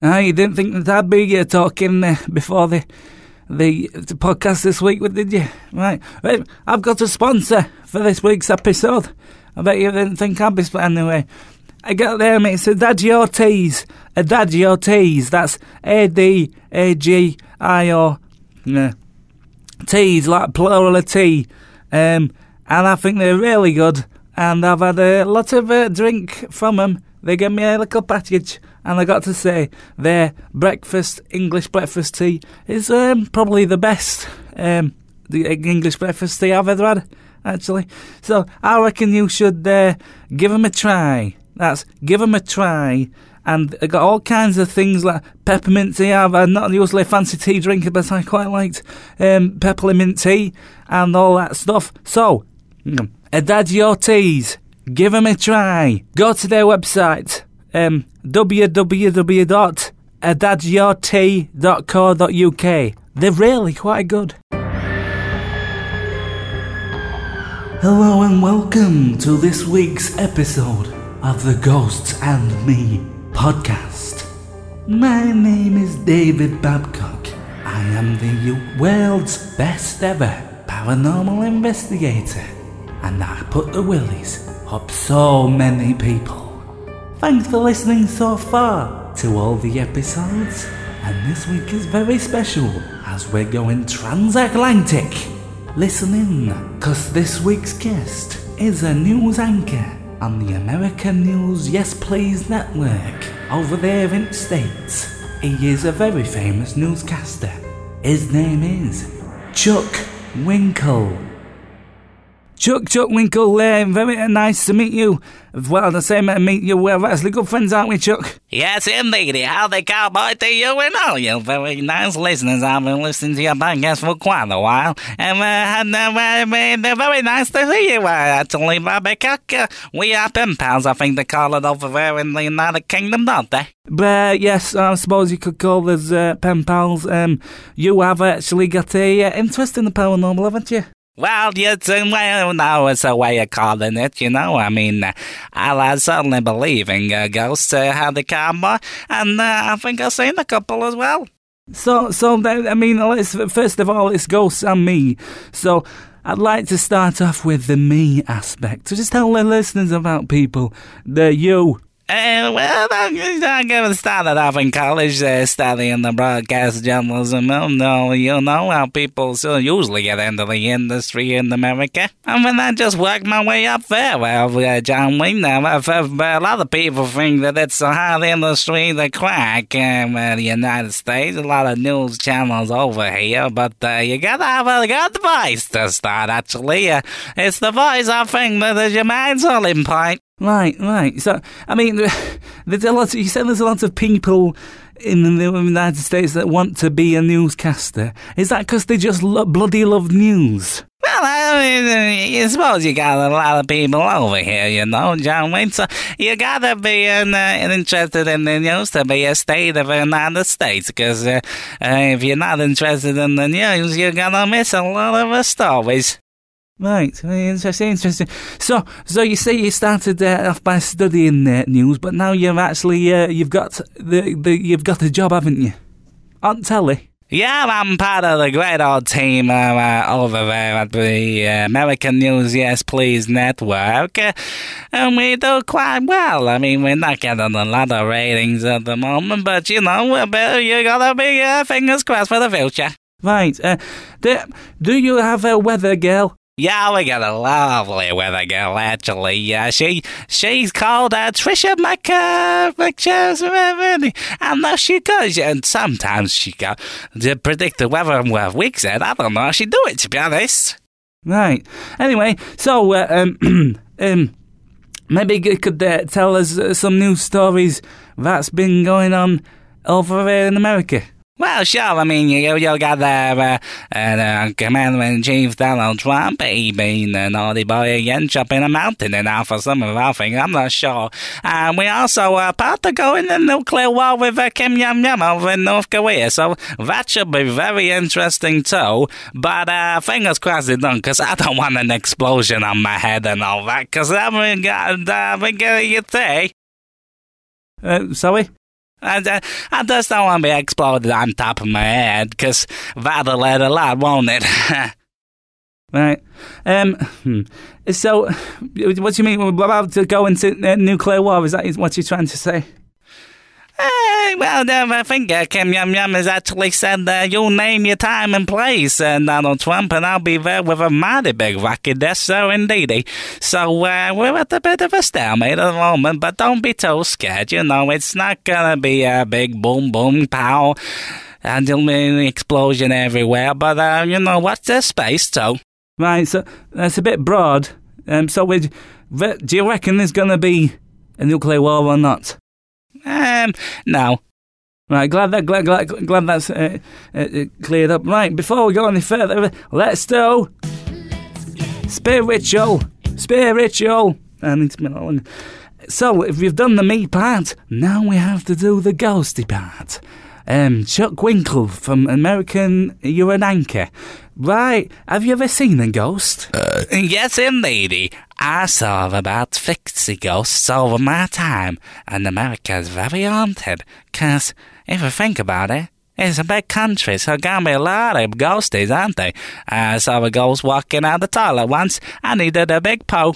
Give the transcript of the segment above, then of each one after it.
Ah, you didn't think that I'd be uh, talking uh, before the, the the podcast this week, did you? Right. I've got a sponsor for this week's episode. I bet you didn't think I'd be sp- anyway. I got there, mate. It's Adagio Teas. Adagio Teas. That's A D A G I O. Yeah. Teas, like plural of tea. Um, and I think they're really good. And I've had a lot of uh, drink from them. They gave me a little package, and I got to say, their breakfast, English breakfast tea, is um, probably the best um, the English breakfast tea I've ever had, actually. So I reckon you should uh, give them a try. That's give them a try. And they got all kinds of things like peppermint tea. I've I'm not usually a fancy tea drinker, but I quite liked um, peppermint tea and all that stuff. So, mm, Adagio Teas, give them a try. Go to their website, um. They're really quite good. Hello and welcome to this week's episode of the Ghosts and Me podcast. My name is David Babcock. I am the world's best ever paranormal investigator, and I put the willies up so many people. Thanks for listening so far to all the episodes, and this week is very special as we're going transatlantic. Listen in, cause this week's guest is a news anchor on the American News Yes Please network over there in the States. He is a very famous newscaster. His name is Chuck Winkle. Chuck, Chuck Winkle, uh, very nice to meet you. Well, the same to meet you. We're actually good friends, aren't we, Chuck? Yes, indeed. How the cowboy to you and all you very nice listeners. I've been listening to your podcast for quite a while, and, uh, and uh, they're very nice to see you. Uh, actually, Bobby Cook, uh, we are pen pals. I think they call it over there in the United Kingdom, don't they? But yes, I suppose you could call us uh, pen pals. Um, you have actually got a uh, interest in the paranormal, haven't you? Well, a, well, no, it's a way of calling it, you know. I mean, uh, I certainly believe in uh, ghosts, uh, how the cowboy, and uh, I think I've seen a couple as well. So, so I mean, let's, first of all, it's ghosts and me. So, I'd like to start off with the me aspect. So, just tell the listeners about people, the you. Uh, well, I'm, going to start it off in college, uh, studying the broadcast journalism. You know, you know how people so usually get into the industry in America. I mean, I just worked my way up there. Well, uh, John Wayne, uh, a lot of people think that it's a hard industry to crack in uh, the United States. A lot of news channels over here, but uh, you gotta have a good voice to start, actually. Uh, it's the voice, I think, that is your main selling point. Right, right. So, I mean, there's a lot. Of, you said there's a lot of people in the United States that want to be a newscaster. Is that because they just lo- bloody love news? Well, I mean, I suppose you got a lot of people over here, you know, John Wayne. So you gotta be in, uh, interested in the news to be a state of the United States. Because uh, uh, if you're not interested in the news, you're gonna miss a lot of the stories. Right, interesting, interesting. So, so you say you started uh, off by studying uh, news, but now you've actually uh, you've got the, the you've got a job, haven't you? On telly. Yeah, I'm part of the great old team uh, uh, over there at the uh, American News Yes Please network, uh, and we do quite well. I mean, we're not getting a lot of ratings at the moment, but you know, we're, you gotta be uh, fingers crossed for the future. Right. Uh, do, do you have a weather girl? Yeah, we got a lovely weather girl, actually. Yeah, she she's called uh, Trisha Mc, uh, McChesney. And she goes, and sometimes she go to predict the weather in uh, weeks. And I don't know how she do it, to be honest. Right. Anyway, so uh, um, um, maybe you could uh, tell us uh, some news stories that's been going on over there in America. Well, sure. I mean, you you got the uh, uh, in Chief Donald Trump. He been a naughty boy again, jumping a mountain and out for some of our things. I'm not sure. And we also are about to go in the nuclear war with uh, Kim Jong Un over in North Korea. So that should be very interesting too. But uh, fingers crossed it don't, because I don't want an explosion on my head and all that. Because I'm going to get you say. Uh, sorry. I, I, I just don't want to be exploded on top of my head, 'cause that'll hurt a lot, won't it? Right. Um. hmm. So, what do you mean? We're about to go into uh, nuclear war? Is that what you're trying to say? Eh, well, I think uh, Kim Yum Yum has actually said uh, you'll name your time and place, uh, Donald Trump, and I'll be there with a mighty big rocket. That's so indeedy. So uh, we're at a bit of a stalemate at the moment, but don't be too scared. You know, it's not gonna be a big boom boom pow. And an explosion everywhere, but uh, you know what's the space too? Right. So that's a bit broad. Um. So, do you reckon there's going to be a nuclear war or not? Um, no. Right. Glad that glad glad, glad that's uh, uh, uh, cleared up. Right. Before we go any further, let's do spiritual, spiritual. I need to long. So, if we've done the me part, now we have to do the ghosty part. Um, Chuck Winkle from American You're an Anchor. Right, have you ever seen a ghost? Uh, yes, indeedy. I saw about 50 ghosts over my time, and America's very haunted. 'Cause if you think about it, it's a big country, so gonna be a lot of ghosties, aren't they? I saw a ghost walking out the toilet once, and he did a big poo.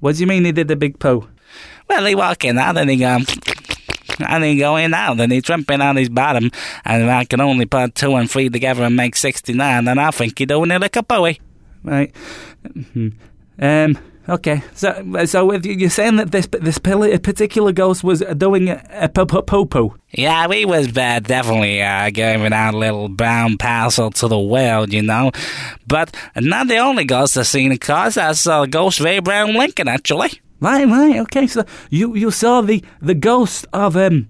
What do you mean he did a big poo? Well, he walking out, and he go, and he going out, and he tripping on his bottom, and I can only put two and three together and make 69, and I think he doing it like a pooey. Right. Um. Okay. So, so you're saying that this this particular ghost was doing a, poo. Yeah, we was uh, definitely uh, giving out a little brown parcel to the world, you know. But not the only ghost I've seen, of course. I saw ghost of Abraham Lincoln, actually. Right. Right. Okay. So you you saw the the ghost of um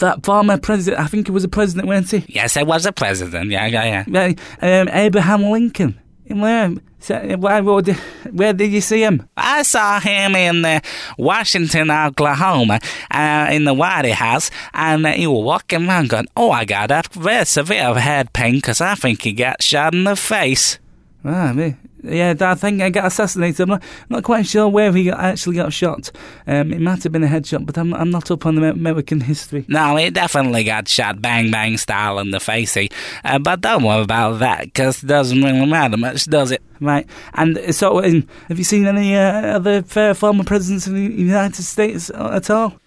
that former president. I think he was a president, weren't he? Yes, I was a president. Yeah, yeah, yeah. Um, Abraham Lincoln. Where? So, where, where, did- where did you see him? I saw him in uh, Washington, Oklahoma, uh, in the White House, and uh, he was walking around going, Oh, I got a very severe head pain because I think he got shot in the face. Ah, me. Yeah, I think I got assassinated. I'm not, not quite sure where he got, actually got shot. Um, it might have been a headshot, but I'm, I'm not up on the American history. No, he definitely got shot bang bang style in the face. he. Uh, but don't worry about that because it doesn't really matter much, does it? Right. And uh, so, um, have you seen any uh, other uh, former presidents of the United States at all?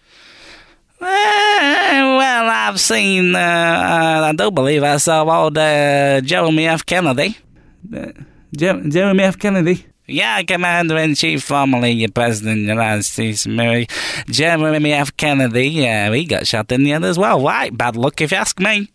Uh, well, I've seen, uh, uh, I do believe I saw old Jeremy F. Kennedy. Jer- Jeremy F. Kennedy. Yeah, Commander in Chief, formerly President of the United States of America, Jeremy F. Kennedy. Yeah, he got shot in the head as well. Right, bad luck if you ask me.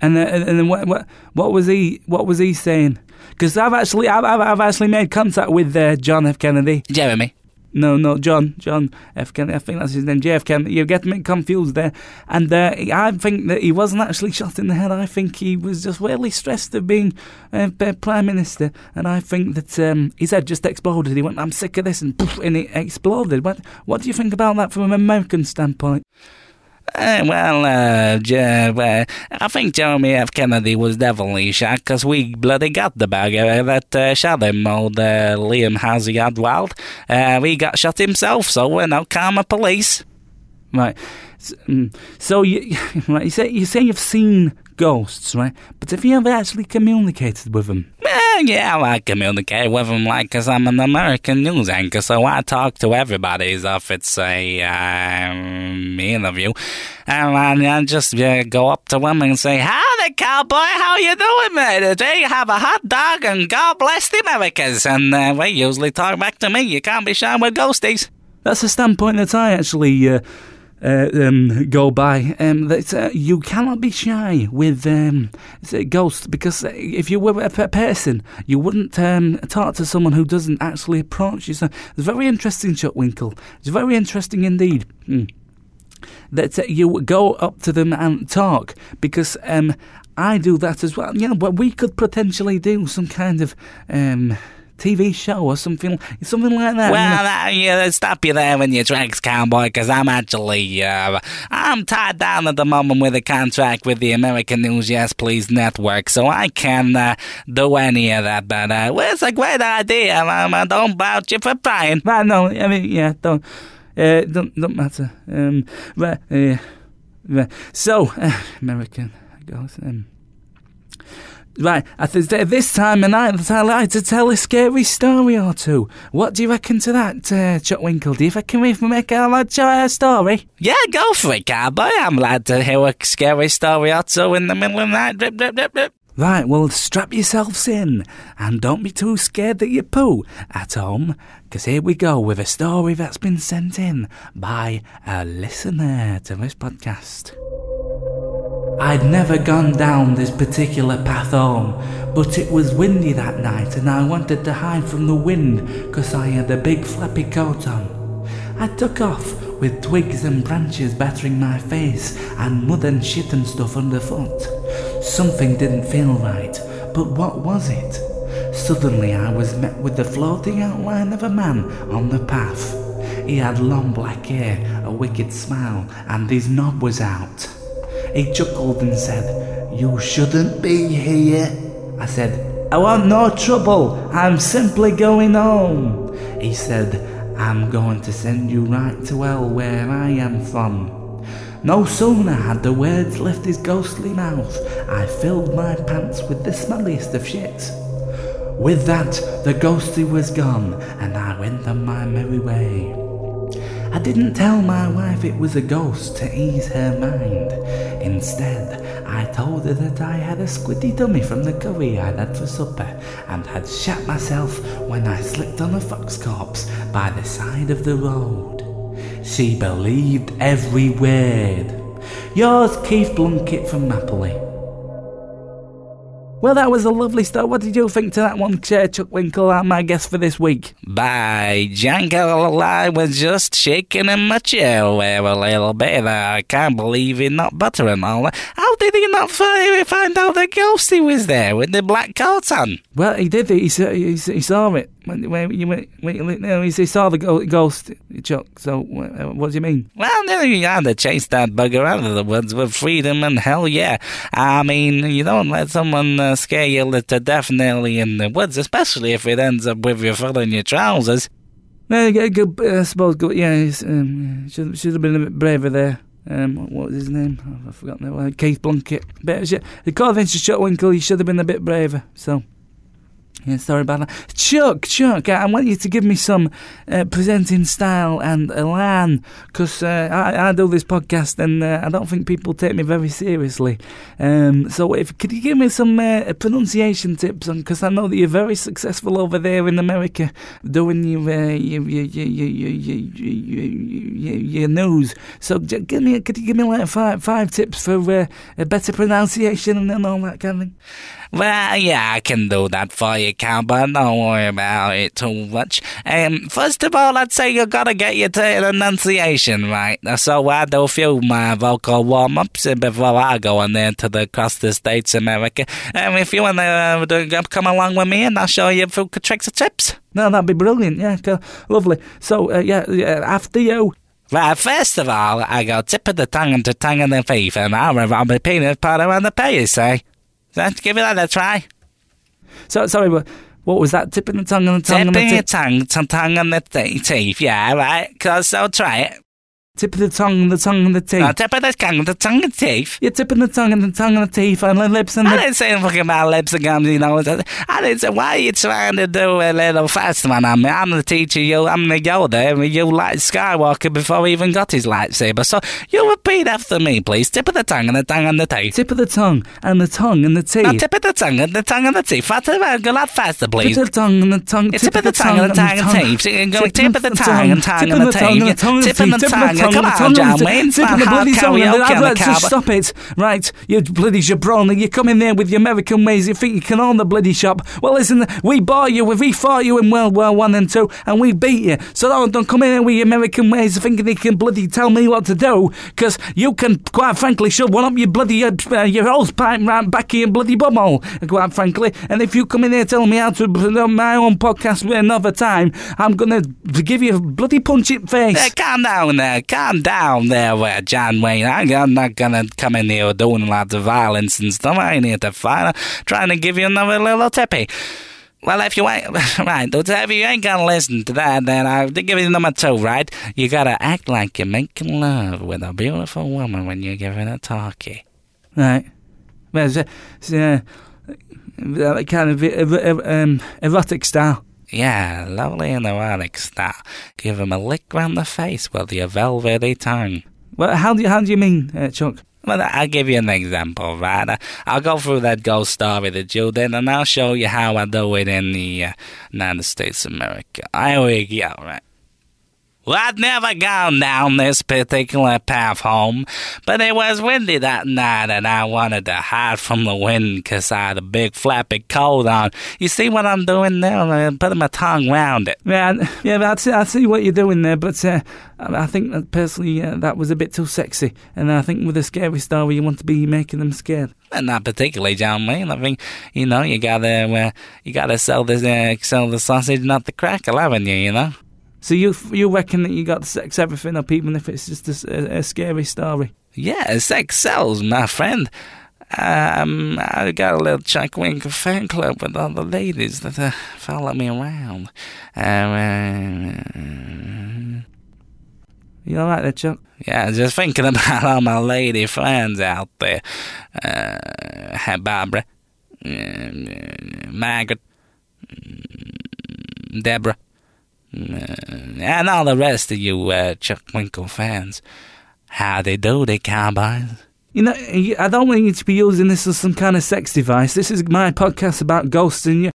And uh, and then what, what what was he what was he saying? Because I've actually I've, I've I've actually made contact with uh, John F. Kennedy. Jeremy. No, no, John, John F. Kennedy. I think that's his name, JF Kennedy. You're getting me confused there. And uh, I think that he wasn't actually shot in the head. I think he was just really stressed of being uh, Prime Minister. And I think that um, his head just exploded. He went, I'm sick of this, and poof, and it exploded. What, what do you think about that from an American standpoint? Uh, well, uh, uh, I think Jeremy F. Kennedy was definitely shot because we bloody got the bagger that uh, shot him, old uh, Liam Hazy Odwald. Uh, we got shot himself, so we're no karma police. Right. S- mm, So you, right, you say you say you've seen ghosts, right? But have you ever actually communicated with them? Eh, yeah, I communicate with him like 'cause I'm an American news anchor, so I talk to everybody as if it's a um, interview. And I, I just uh, go up to them and say, Howdy, cowboy, how you doing, mate? Today you have a hot dog and God bless the Americans. And uh, they usually talk back to me. You can't be shy with ghosties. That's a standpoint that I actually uh, uh, um, go by. Um, that uh, you cannot be shy with um, ghosts because uh, if you were a pe- person, you wouldn't um, talk to someone who doesn't actually approach you. So it's very interesting, Chuck Winkle. It's very interesting indeed. Mm. That uh, you go up to them and talk because um, I do that as well. You know, but we could potentially do some kind of. TV show or something, something like that. Well, uh, yeah, stop you there in your tracks, cowboy, because I'm actually, uh, I'm tied down at the moment with a contract with the American News Yes Please Network, so I can uh, do any of that. But uh, well, it's a great idea. Um, I don't vouch you for trying. But no, I mean, yeah, don't. Uh, don't don't matter. Um, right, uh, right. So uh, American goes. Um, Right, think this time of night I like to tell a scary story or two. What do you reckon to that, uh, Chuck Winkle? Do you reckon we can make a like, uh, story? Yeah, go for it, cowboy. I'm glad to hear a scary story or two in the middle of the night. Right, well, strap yourselves in and don't be too scared that you poo at home, because here we go with a story that's been sent in by a listener to this podcast. I'd never gone down this particular path home, but it was windy that night and I wanted to hide from the wind because I had a big flappy coat on. I took off with twigs and branches battering my face and mud and shit and stuff underfoot. Something didn't feel right, but what was it? Suddenly I was met with the floating outline of a man on the path. He had long black hair, a wicked smile, and his knob was out. He chuckled and said, You shouldn't be here. I said, I want no trouble. I'm simply going home. He said, I'm going to send you right to hell where I am from. No sooner had the words left his ghostly mouth, I filled my pants with the smelliest of shit. With that, the ghosty was gone, and I went on my merry way. I didn't tell my wife it was a ghost to ease her mind. Instead, I told her that I had a squiddy dummy from the curry I'd had for supper and had shat myself when I slipped on a fox corpse by the side of the road. She believed every word. Yours, Keith Blunkett from Napoli. Well, that was a lovely start. What did you think to that one, Chuck Winkle? I'm my guest for this week. By Jangle, I was just shaking in my chair there a little bit. I can't believe he not butter and all that. How did he not find out the ghost he was there with the black coat on? Well, he did. He, saw, he saw it. When, when, you, when, when, he saw the ghost, Chuck. So, what do you mean? Well, you had to chase that bugger out of the woods with freedom and hell yeah. I mean, you don't let someone uh, scare you to death nearly in the woods, especially if it ends up with your you filling your trousers. No, good, I suppose, good, yeah, um, should, should have been a bit braver there. Um, what was his name? Oh, I've forgotten that. Keith Blunkett. But, according to Chuck Winkle, he should have been a bit braver. So. Yeah, sorry about that. Chuck, Chuck, I want you to give me some uh, presenting style and elan, because uh, I, I, do this podcast and uh, I don't think people take me very seriously. Um, so, if could you give me some uh, pronunciation tips? Because I know that you're very successful over there in America doing your uh, your, your, your, your, your, news. So, give me, could you give me like five five tips for uh, a better pronunciation and all that kind of thing? Well, yeah, I can do that for you, cowboy. Don't worry about it too much. Um, first of all, I'd say you gotta get your enunciation right. So I do a few my vocal warm-ups before I go on there to the across the states, America. Um, if you wanna uh, come along with me, and I'll show you a few tricks and tips. No, that'd be brilliant. Yeah, lovely. So, uh, yeah, yeah, after you. Well, first of all, I go tip of the tongue and the tongue and the teeth, and I'll the peanut butter on the pay, you say. Let's give it that a try. So sorry, but what was that? Tipping the tongue and the tongue Tipping the tongue, tongue, tongue and the teeth. Yeah, right. Cause I'll try it. Tip of the tongue, and the tongue and the teeth. No, tip of the tongue, the tongue and teeth. You're tipping the tongue and the tongue and the teeth and the lips and the... I didn't say anything about lips and gums, you know. I didn't say, why are you trying to do a little fast one on me? I'm the teacher, you, I'm the Yoda, and you like Skywalker before he even got his lightsaber. So you repeat after me, please. Tip of the tongue and the tongue and the teeth. Tip of the tongue and the tongue and the teeth. No, tip of the tongue and the tongue and the teeth. Faster, go a lot faster, please. Tip of the tongue and the tongue. Tip of the tongue and the tongue and teeth. Tip of the tongue and tongue and the teeth. Tip of the tongue. Come on, the bloody song. I'd like to stop it. Right, you bloody jabroni. You come in there with your American ways. You think you can own the bloody shop. Well, listen, we bought you. We fought you in World War One and Two, and we beat you. So don't, don't come in here with your American ways thinking you can bloody tell me what to do, because you can, quite frankly, shove one up your bloody uh, your hose pipe right back in your bloody bumhole, quite frankly. And if you come in here telling me how to do my own podcast with another time, I'm gonna give you a bloody punch in face. Yeah, calm down there. Calm down there John Wayne. I'm not gonna come in here doing lots of violence and stuff. I ain't here to fight. I'm trying to give you another little tippy. Well, if you ain't right, if you ain't gonna listen to that, then I'll give you number two. Right, you gotta act like you're making love with a beautiful woman when you're giving a talkie. Right. Well, it's, it's uh, uh, kind of uh, uh, um, erotic style. Yeah, lovely and erotic style. Give him a lick round the face with your velvety tongue. Well, how do you, how do you mean, uh, Chuck? Well, I'll give you an example, right? I'll go through that ghost story that you did, and I'll show you how I do it in the uh, United States of America. Here we go, right? Well, I'd never gone down this particular path home, but it was windy that night and I wanted to hide from the wind 'cause I had a big flappy coat on. You see what I'm doing there? I'm putting my tongue round it. Yeah, yeah, I see, I see what you're doing there, but uh, I think that personally uh, that was a bit too sexy, and I think with a scary story you want to be making them scared. And not particularly, John Wayne. I think you know you gotta uh, you gotta sell the uh, sell the sausage, not the crackle, haven't you? You know. So you you reckon that you got to sex everything up, even if it's just a, a, a scary story? Yeah, sex sells, my friend. Um, I got a little Chuck Winkle fan club with all the ladies that uh, follow me around. Um, uh, you all right there, Chuck? Yeah, just thinking about all my lady friends out there. Uh, Barbara, uh, Margaret, Deborah. And all the rest of you uh, Chuck Winkle fans. How they do, they cowboys. You know, I don't want you to be using this as some kind of sex device. This is my podcast about ghosts, and you,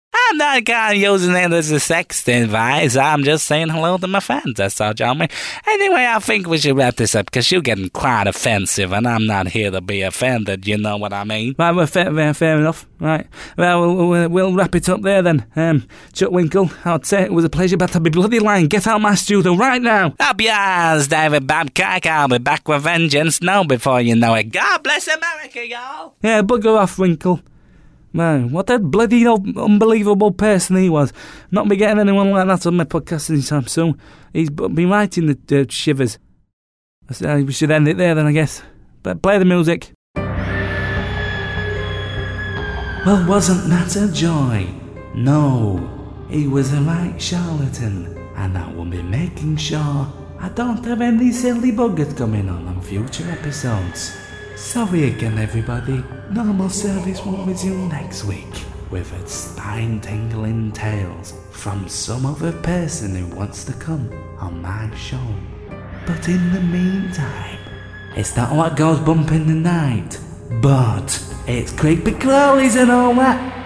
not of using it as a sex device. I'm just saying hello to my fans. That's all, John. Anyway, I think we should wrap this up because you're getting quite offensive, and I'm not here to be offended. You know what I mean? Right, well, fair, fair enough. Right. Well, we'll, we'll wrap it up there then. Um, Chuck Winkle, I'd say it was a pleasure, but I'll be bloody lying. Get out my studio right now. Up yours, David Babcock. I'll be back with vengeance now before you know it. God bless America, y'all. Yeah, bugger off, Winkle. Man, what a bloody unbelievable person he was. Not be getting anyone like that on my podcast anytime soon. He's been writing the uh, shivers. Uh, we should end it there then, I guess. But play the music. Well, wasn't that a joy? No, he was a right charlatan, and I will be making sure I don't have any silly buggers coming on on future episodes. Sorry again, everybody. Normal service will resume next week with its spine tingling tales from some other person who wants to come on my show. But in the meantime, it's not what goes bump in the night, but it's creepy crawlies and all that.